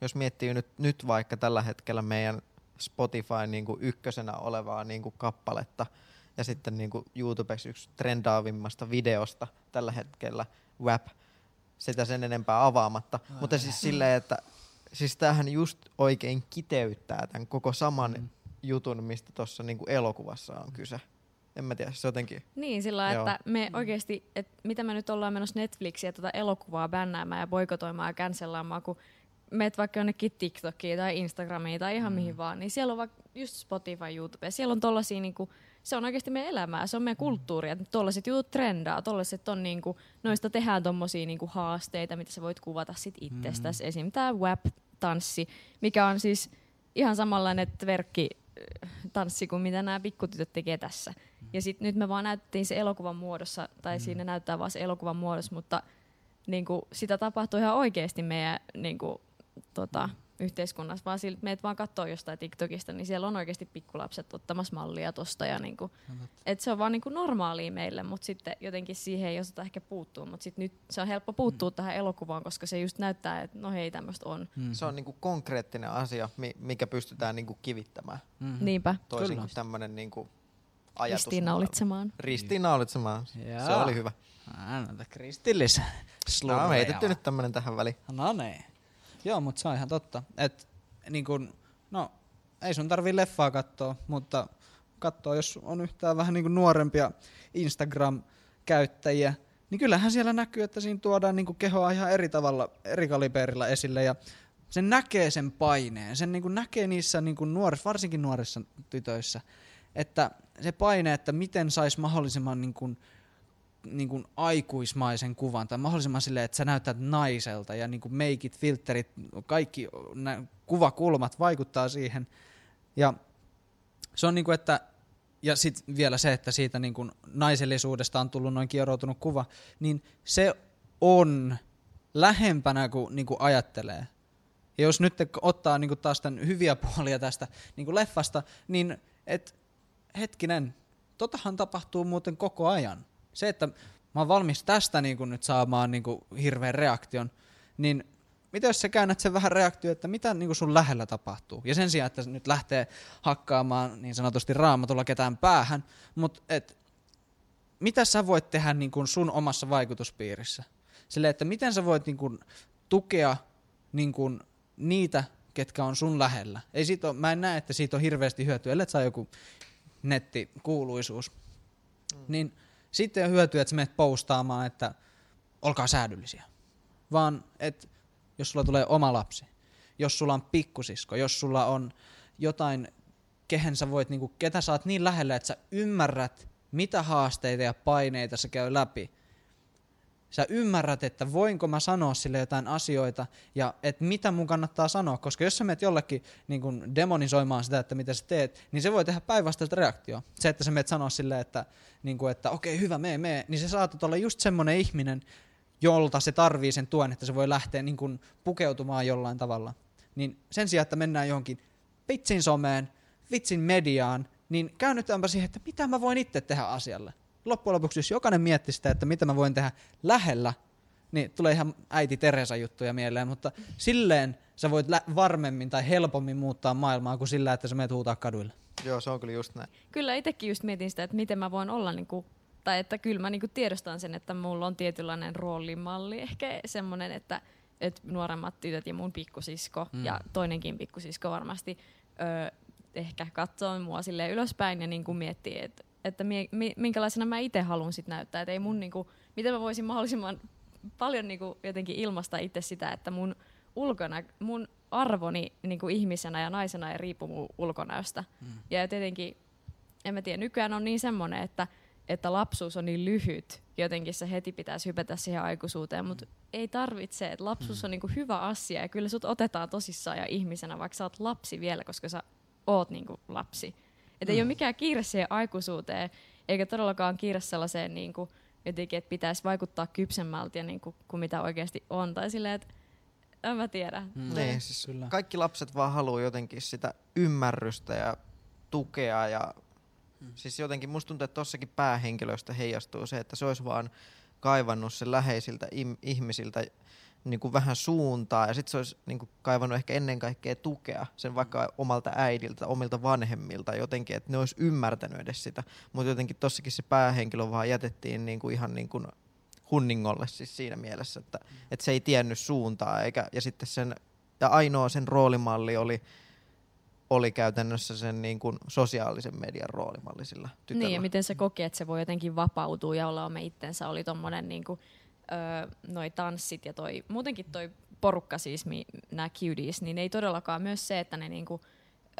jos miettii nyt, nyt vaikka tällä hetkellä meidän Spotify niin kuin ykkösenä olevaa niin kuin kappaletta ja sitten niin kuin YouTubessa yksi trendaavimmasta videosta tällä hetkellä, WAP, sitä sen enempää avaamatta. Ai. Mutta siis silleen, että siis tämähän just oikein kiteyttää tämän koko saman Mm. jutun, mistä tuossa niin elokuvassa on kyse. En mä tiedä, se jotenkin... Niin, sillä lailla, että me oikeasti, että mitä me nyt ollaan menossa Netflixiä tuota elokuvaa bännäämään ja boikotoimaan ja cancellaamaan, kun meet vaikka jonnekin TikTokiin tai Instagramiin tai ihan mm. mihin vaan, niin siellä on vaikka just Spotify, YouTube, siellä on tollasia niinku, se on oikeasti meidän elämää, se on meidän kulttuuria, että tollaset jutut trendaa, tollaset on niinku, noista tehdään tommosia niinku haasteita, mitä sä voit kuvata sit itsestäsi, mm. esim. tää WAP-tanssi, mikä on siis ihan samanlainen tverkki äh, tanssi kuin mitä nämä pikkutytöt tekee tässä. Ja sitten nyt me vaan näytettiin se elokuvan muodossa, tai mm. siinä näyttää vaan se elokuvan muodossa, mutta niinku, sitä tapahtuu ihan oikeasti meidän niinku, tota, yhteiskunnassa, vaan siltä meet vaan katsoo jostain TikTokista, niin siellä on oikeasti pikkulapset ottamassa mallia tosta. Ja niinku, et se on vaan niinku normaalia meille, mutta sitten jotenkin siihen ei osata ehkä puuttua. Mutta sitten nyt se on helppo puuttua mm. tähän elokuvaan, koska se just näyttää, että no hei, tämmöistä on. Mm. Se on niin kuin konkreettinen asia, mi- mikä pystytään niin kuin kivittämään. Mm. Niinpä, Toisin Kyllä. kuin tämmöinen niin kuin ajatus. ristiinnaulitsemaan. Ristiinnaulitsemaan. Se oli hyvä. No, kristillis. No, on heitetty nyt tämmönen tähän väliin. No niin. Joo, mutta se on ihan totta. Et, niin kun, no, ei sun tarvii leffaa katsoa, mutta katsoa, jos on yhtään vähän niin nuorempia Instagram-käyttäjiä, niin kyllähän siellä näkyy, että siinä tuodaan niin kehoa ihan eri tavalla, eri kaliberilla esille ja sen näkee sen paineen, sen niin näkee niissä niin nuorissa, varsinkin nuorissa tytöissä, että se paine, että miten sais mahdollisimman niin niin kuin aikuismaisen kuvan tai mahdollisimman silleen, että sä näytät naiselta ja niin kuin meikit, filterit, kaikki nä- kuvakulmat vaikuttaa siihen. Ja se on niin kuin, että ja sitten vielä se, että siitä niin kuin naisellisuudesta on tullut noin kieroutunut kuva, niin se on lähempänä kuin, niin kuin ajattelee. Ja jos nyt ottaa niin kuin taas tämän hyviä puolia tästä niin kuin leffasta, niin et, hetkinen, totahan tapahtuu muuten koko ajan. Se, että mä oon valmis tästä niin kuin nyt saamaan niin kuin hirveän reaktion, niin mitä jos sä käännät sen vähän reaktio, että mitä niin kuin sun lähellä tapahtuu? Ja sen sijaan, että nyt lähtee hakkaamaan niin sanotusti raamatulla ketään päähän, mutta et, mitä sä voit tehdä niin kuin sun omassa vaikutuspiirissä? Sille, että miten sä voit niin kuin tukea niin kuin niitä, ketkä on sun lähellä. Ei siitä ole, mä en näe, että siitä on hirveästi hyötyä, ellei saa joku nettikuuluisuus. Mm. Niin sitten on hyötyä, että sä menet postaamaan, että olkaa säädyllisiä. Vaan, että jos sulla tulee oma lapsi, jos sulla on pikkusisko, jos sulla on jotain, kehen sä voit, niin kuin, ketä sä oot niin lähellä, että sä ymmärrät, mitä haasteita ja paineita se käy läpi. Sä ymmärrät, että voinko mä sanoa sille jotain asioita ja että mitä mun kannattaa sanoa, koska jos sä menet jollekin niin kun demonisoimaan sitä, että mitä sä teet, niin se voi tehdä päinvastaista reaktioa. Se, että sä menet sanoa silleen, että, niin kun, että okei, hyvä, mee, mee, niin se saatat olla just semmonen ihminen, jolta se tarvii sen tuen, että se voi lähteä niin kun pukeutumaan jollain tavalla. Niin sen sijaan, että mennään johonkin vitsin someen, vitsin mediaan, niin käännytäänpä siihen, että mitä mä voin itse tehdä asialle. Loppujen lopuksi, jos jokainen miettii sitä, että mitä mä voin tehdä lähellä, niin tulee ihan äiti Teresa juttuja mieleen, mutta silleen sä voit lä- varmemmin tai helpommin muuttaa maailmaa kuin sillä, että sä menet huutaa kaduille. Joo, se on kyllä just näin. Kyllä itsekin just mietin sitä, että miten mä voin olla niinku, tai että kyllä mä niinku tiedostan sen, että mulla on tietynlainen roolimalli, ehkä semmoinen, että, että nuoremmat tytöt ja mun pikkusisko Mm. ja toinenkin pikkusisko varmasti ö, ehkä katsoo mua sille ylöspäin ja niinku miettii, että että mie, mi, minkälaisena mä itse haluan sit näyttää. Että ei mun niinku, miten mä voisin mahdollisimman paljon niinku jotenkin ilmaista itse sitä, että mun ulkona, mun arvoni niinku ihmisenä ja naisena ei riipu mun ulkonäöstä. Mm. Ja tietenkin, en mä tiedä, nykyään on niin semmoinen, että, että lapsuus on niin lyhyt, jotenkin se heti pitäisi hypätä siihen aikuisuuteen, mutta mm. ei tarvitse, että lapsuus mm. on niinku hyvä asia ja kyllä sut otetaan tosissaan ja ihmisenä, vaikka sä oot lapsi vielä, koska sä oot niinku lapsi. Että mm. ei ole mikään kiire siihen aikuisuuteen, eikä todellakaan kiire sellaiseen niinku, jotenkin, että pitäisi vaikuttaa kypsemmältä ja niinku, kuin mitä oikeasti on. Tai silleen, että en mä tiedä. Mm. Niin, siis Kyllä. kaikki lapset vaan haluaa jotenkin sitä ymmärrystä ja tukea ja mm. siis jotenkin musta tuntuu, että tossakin päähenkilöistä heijastuu se, että se olisi vaan kaivannut sen läheisiltä im- ihmisiltä niin kuin vähän suuntaa. Ja sitten se olisi niin kuin kaivannut ehkä ennen kaikkea tukea sen vaikka omalta äidiltä, omilta vanhemmilta jotenkin, että ne olisi ymmärtänyt edes sitä, mutta jotenkin tossakin se päähenkilö vaan jätettiin niin kuin ihan niin kuin hunningolle siis siinä mielessä, että, että se ei tiennyt suuntaa eikä, ja sitten sen, ja ainoa sen roolimalli oli, oli käytännössä sen niin kuin sosiaalisen median roolimalli sillä tytöllä. Niin, ja miten se koki, että se voi jotenkin vapautua ja olla oma itsensä, oli tommonen niin kuin, öö, noi tanssit ja toi, muutenkin toi porukka siis, nämä cuties, niin ei todellakaan myös se, että ne niinku,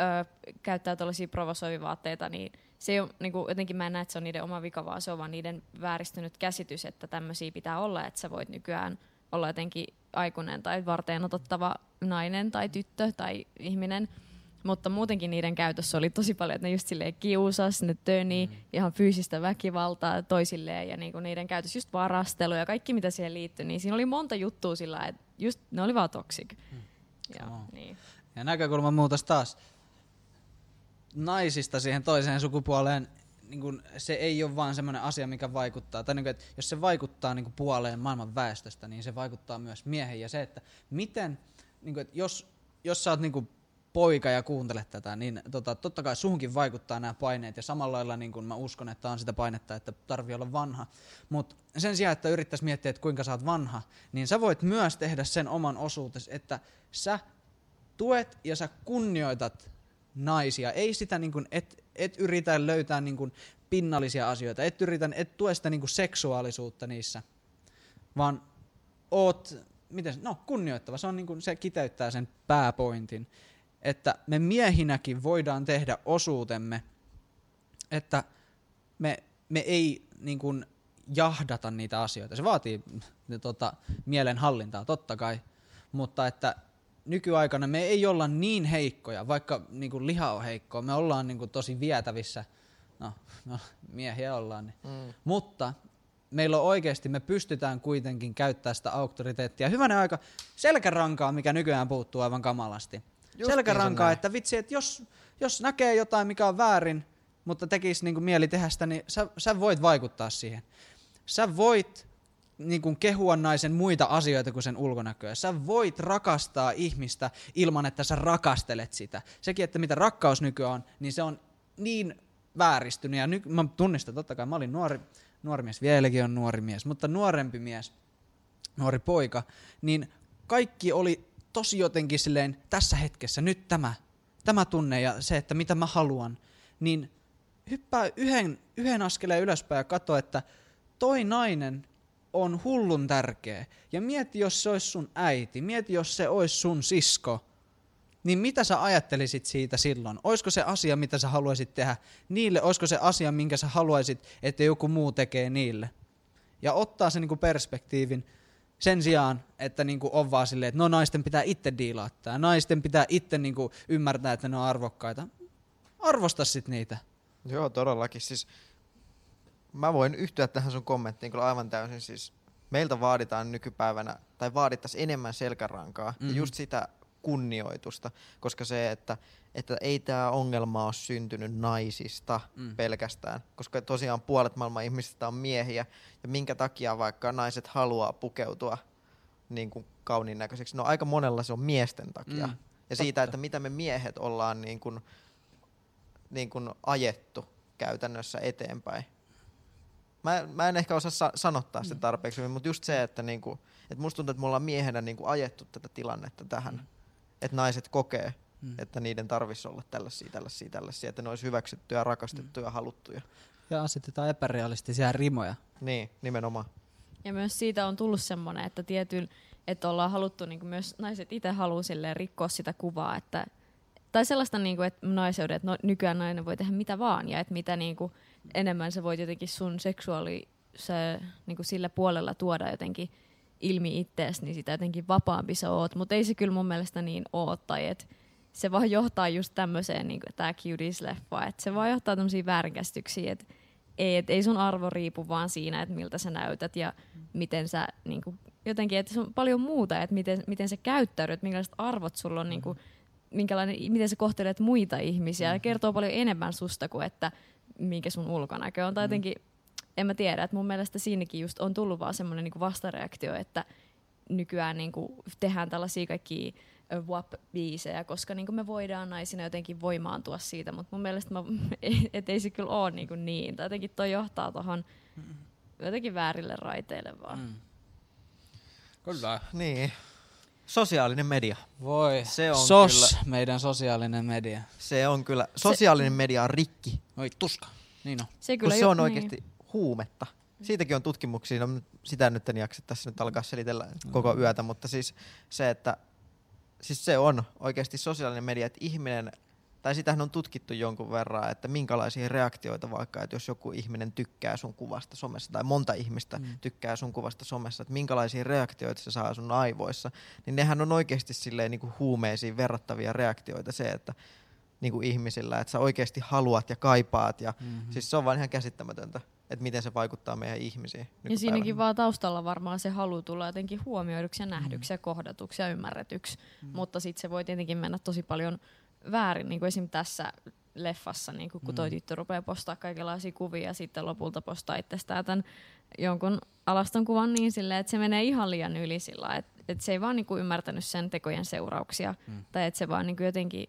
öö, käyttää tällaisia provosoivia vaatteita, niin se ei ole, niin kuin, jotenkin mä en näe, että se on niiden oma vika, vaan se on vaan niiden vääristynyt käsitys, että tämmöisiä pitää olla, että sä voit nykyään olla jotenkin aikuinen tai varteen otettava nainen tai tyttö tai ihminen. Mutta muutenkin niiden käytössä oli tosi paljon, että ne just silleen kiusas, ne töni, mm. ihan fyysistä väkivaltaa toisilleen ja niinku niiden käytös just varastelu ja kaikki mitä siihen liittyy, niin siinä oli monta juttua sillä, että just ne oli vaan toxic. Mm. Ja, oh. niin. ja näkökulman muutos taas naisista siihen toiseen sukupuoleen, niin kun, se ei ole vaan semmoinen asia, mikä vaikuttaa. Tai niin kun, että jos se vaikuttaa niin puoleen maailman väestöstä, niin se vaikuttaa myös miehen. Ja se, että miten, niin kun, että jos, jos sä oot niin kun, poika ja kuuntelet tätä, niin tota, totta kai suhunkin vaikuttaa nämä paineet. Ja samalla lailla niin kun mä uskon, että on sitä painetta, että tarvii olla vanha. Mutta sen sijaan, että yrittäisi miettiä, että kuinka sä oot vanha, niin sä voit myös tehdä sen oman osuutesi, että sä tuet ja sä kunnioitat naisia. Ei sitä, niin kuin, et, et yritä löytää niin kuin, pinnallisia asioita, et, yritä, et tue sitä niin kuin, seksuaalisuutta niissä, vaan oot, miten, no, kunnioittava. Se, on, niin kuin, se kiteyttää sen pääpointin, että me miehinäkin voidaan tehdä osuutemme, että me, me ei niin kuin, jahdata niitä asioita. Se vaatii tota, mielenhallintaa, totta kai, mutta että nykyaikana me ei olla niin heikkoja, vaikka niin kuin liha on heikkoa, me ollaan niin kuin tosi vietävissä, no, no miehiä ollaan, niin. mm. mutta meillä on oikeasti, me pystytään kuitenkin käyttämään sitä auktoriteettia. Hyvänä aika selkärankaa, mikä nykyään puuttuu aivan kamalasti. Just selkärankaa, että vitsi, että jos, jos näkee jotain, mikä on väärin, mutta tekisi niin kuin mieli tehdä sitä, niin sä, sä voit vaikuttaa siihen. Sä voit niin kuin kehua naisen muita asioita kuin sen ulkonäköä. Sä voit rakastaa ihmistä ilman, että sä rakastelet sitä. Sekin, että mitä rakkaus nykyään on, niin se on niin vääristynyt. Ja ny- mä tunnistan, totta kai mä olin nuori, nuori mies, vieläkin on nuori mies, mutta nuorempi mies, nuori poika, niin kaikki oli tosi jotenkin silleen tässä hetkessä, nyt tämä, tämä tunne ja se, että mitä mä haluan, niin hyppää yhden, yhden askeleen ylöspäin ja katso, että toi nainen on hullun tärkeä. Ja mieti, jos se olisi sun äiti, mieti, jos se olisi sun sisko, niin mitä sä ajattelisit siitä silloin? Olisiko se asia, mitä sä haluaisit tehdä niille? Olisiko se asia, minkä sä haluaisit, että joku muu tekee niille? Ja ottaa sen niin perspektiivin sen sijaan, että niin kuin on vaan silleen, että no naisten pitää itse diilaattaa. Naisten pitää itse niin kuin ymmärtää, että ne on arvokkaita. Arvosta sit niitä. Joo, todellakin. Siis mä voin yhtyä tähän sun kommenttiin kyllä aivan täysin. Siis meiltä vaaditaan nykypäivänä, tai vaadittaisiin enemmän selkärankaa mm-hmm. ja just sitä kunnioitusta, koska se, että, että ei tämä ongelma ole syntynyt naisista mm. pelkästään, koska tosiaan puolet maailman ihmisistä on miehiä, ja minkä takia vaikka naiset haluaa pukeutua niin kuin kauniin näköiseksi, no aika monella se on miesten takia. Mm. Ja siitä, Totta. että mitä me miehet ollaan niin kuin, niin kuin ajettu käytännössä eteenpäin. Mä, mä en ehkä osaa sa- sanottaa sitä mm. tarpeeksi, mutta just se, että niinku, et musta tuntuu, että me ollaan miehenä niinku ajettu tätä tilannetta tähän. Mm. Että naiset kokee, mm. että niiden tarvitsisi olla tällaisia, tällaisia, tällaisia, että ne olisi hyväksyttyjä, rakastettuja, mm. haluttuja. ja asetetaan epärealistisia rimoja. Niin, nimenomaan. Ja myös siitä on tullut semmoinen, että tietyllä, että ollaan haluttu, niin kuin myös naiset itse haluaa rikkoa sitä kuvaa, että tai sellaista, niin kuin, että naiseuden, että no, nykyään nainen voi tehdä mitä vaan, ja että mitä niin kuin, enemmän sä voit jotenkin sun seksuaali se, niin kuin sillä puolella tuoda jotenkin ilmi ittees, niin sitä jotenkin vapaampi sä oot. Mutta ei se kyllä mun mielestä niin oo, tai että se vaan johtaa just tämmöiseen, niin kuin tämä Cuties-leffa, että se vaan johtaa tämmöisiin väärinkäsityksiin, että ei, et ei sun arvo riipu vaan siinä, että miltä sä näytät ja miten sä niin kuin, jotenkin, että se on paljon muuta, että miten, miten sä käyttäydyt, minkälaiset arvot sulla on, niin kuin, minkälainen, miten sä kohtelet muita ihmisiä. Ja kertoo paljon enemmän susta kuin, että minkä sun ulkonäkö on. Tai jotenkin, en mä tiedä, että mun mielestä siinäkin just on tullut vaan semmoinen niin vastareaktio, että nykyään niin kuin tehdään tällaisia kaikkia WAP-biisejä, koska niin me voidaan naisina jotenkin voimaantua siitä, mutta mun mielestä mä, [LAUGHS] et ei se kyllä ole niin, niin. Tai jotenkin toi johtaa tuohon jotenkin väärille raiteille vaan. Mm. Kyllä. Niin. Sosiaalinen media. Voi. Se on SOS, kyllä, meidän sosiaalinen media. Se on kyllä, sosiaalinen se, media on rikki. Oi tuska, niin on. Se, kyllä Kun se on niin. Huumetta. Siitäkin on tutkimuksia, no sitä nyt en jaksa tässä nyt alkaa selitellä mm. koko yötä, mutta siis se, että siis se on oikeasti sosiaalinen media, että ihminen, tai sitähän on tutkittu jonkun verran, että minkälaisia reaktioita vaikka, että jos joku ihminen tykkää sun kuvasta somessa, tai monta ihmistä mm. tykkää sun kuvasta somessa, että minkälaisia reaktioita se saa sun aivoissa, niin nehän on oikeasti silleen niin kuin huumeisiin verrattavia reaktioita se, että niin kuin ihmisillä, että sä oikeasti haluat ja kaipaat, ja mm-hmm. siis se on vaan ihan käsittämätöntä että miten se vaikuttaa meidän ihmisiin. Ja siinäkin vaan taustalla varmaan se halu tulla jotenkin huomioiduksi ja nähdyksi mm. ja kohdatuksi ja ymmärretyksi. Mm. Mutta sitten se voi tietenkin mennä tosi paljon väärin, niin kuin esim. tässä leffassa, niin kun toi mm. tyttö rupeaa postaa kaikenlaisia kuvia ja sitten lopulta postaa itsestään tämän jonkun alaston kuvan niin silleen, että se menee ihan liian yli sillä, että, että se ei vaan niin kuin ymmärtänyt sen tekojen seurauksia. Mm. Tai että se vaan niin kuin jotenkin,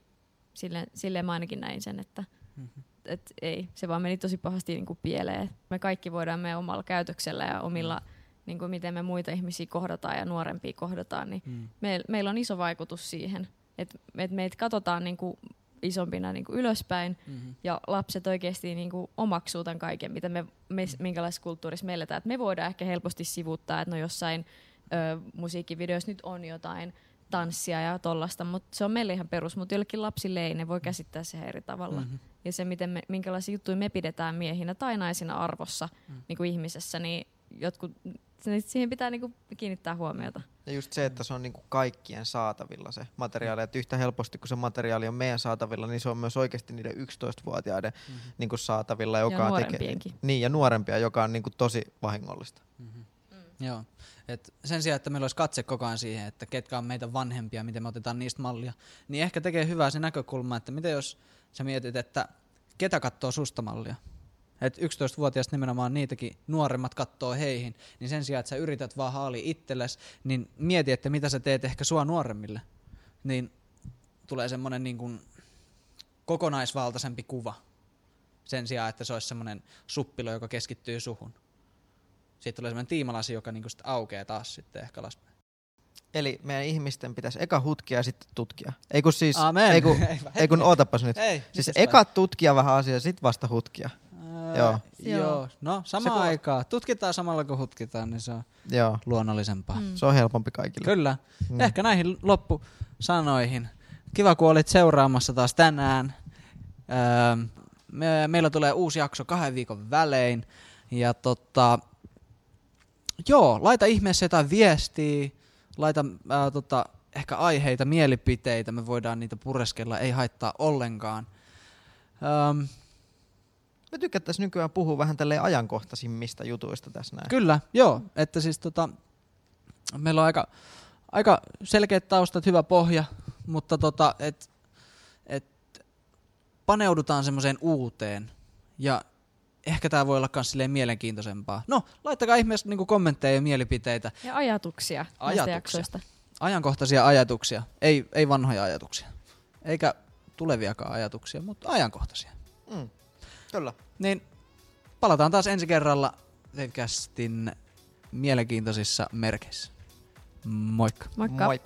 silleen, silleen mä ainakin näin sen, että mm-hmm et ei, se vaan meni tosi pahasti niin kuin pieleen. Me kaikki voidaan meidän omalla käytöksellä ja omilla, mm. niin kuin miten me muita ihmisiä kohdataan ja nuorempia kohdataan, niin mm. meil, meillä on iso vaikutus siihen, että et meitä katsotaan niin kuin isompina niin kuin ylöspäin mm-hmm. ja lapset oikeasti niin kuin omaksuu tämän kaiken, mitä me, me, minkälaisessa kulttuurissa me eletään. Et me voidaan ehkä helposti sivuuttaa, että no jossain ö, musiikkivideoissa nyt on jotain tanssia ja tollasta, mutta se on meille ihan perus, mutta jollekin lapsille ei, ne voi käsittää se eri tavalla. Mm-hmm ja se, miten me, minkälaisia juttuja me pidetään miehinä tai naisina arvossa mm. niin kuin ihmisessä, niin jotkut, siihen pitää niin kuin kiinnittää huomiota. Ja just se, että se on niin kuin kaikkien saatavilla se materiaali, että yhtä helposti kuin se materiaali on meidän saatavilla, niin se on myös oikeasti niiden 11-vuotiaiden mm-hmm. niin kuin saatavilla, joka ja tekee, niin, ja nuorempia, joka on niin kuin tosi vahingollista. Mm-hmm. Mm. Joo. Et sen sijaan, että meillä olisi katse koko ajan siihen, että ketkä on meitä vanhempia, miten me otetaan niistä mallia, niin ehkä tekee hyvää se näkökulma, että miten jos sä mietit, että ketä katsoo susta mallia. Et 11-vuotiaasta nimenomaan niitäkin nuoremmat katsoo heihin, niin sen sijaan, että sä yrität vaan haali itsellesi, niin mieti, että mitä sä teet ehkä sua nuoremmille. Niin tulee semmoinen niin kuin kokonaisvaltaisempi kuva sen sijaan, että se olisi semmoinen suppilo, joka keskittyy suhun. Sitten tulee semmoinen tiimalasi, joka niin sitten aukeaa taas sitten ehkä alaspäin. Eli meidän ihmisten pitäisi eka hutkia ja sitten tutkia. Ei kun siis, Amen. ei kun, [LAUGHS] ei kun ootapas nyt. Ei, siis eka tutkia vähän asiaa, sitten vasta hutkia. Öö, joo. joo. No, sama se, aikaa. Tutkitaan samalla kun hutkitaan, niin se on joo. luonnollisempaa. Mm. Se on helpompi kaikille. Kyllä. Mm. Ehkä näihin loppusanoihin. Kiva, kun olit seuraamassa taas tänään. Öö, me, meillä tulee uusi jakso kahden viikon välein. Ja tota, joo, laita ihmeessä jotain viestiä laita ää, tota, ehkä aiheita, mielipiteitä, me voidaan niitä pureskella, ei haittaa ollenkaan. Öm, me tykättäisiin nykyään puhua vähän tälleen ajankohtaisimmista jutuista tässä näin. Kyllä, joo. Että siis tota, meillä on aika, aika selkeät taustat, hyvä pohja, mutta tota, et, et paneudutaan semmoiseen uuteen ja ehkä tämä voi olla myös mielenkiintoisempaa. No, laittakaa ihmeessä niinku kommentteja ja mielipiteitä. Ja ajatuksia, ajatuksia. Ajankohtaisia ajatuksia, ei, ei vanhoja ajatuksia. Eikä tuleviakaan ajatuksia, mutta ajankohtaisia. Mm, kyllä. Niin palataan taas ensi kerralla Webcastin mielenkiintoisissa merkeissä. Moikka. Moikka. Moi.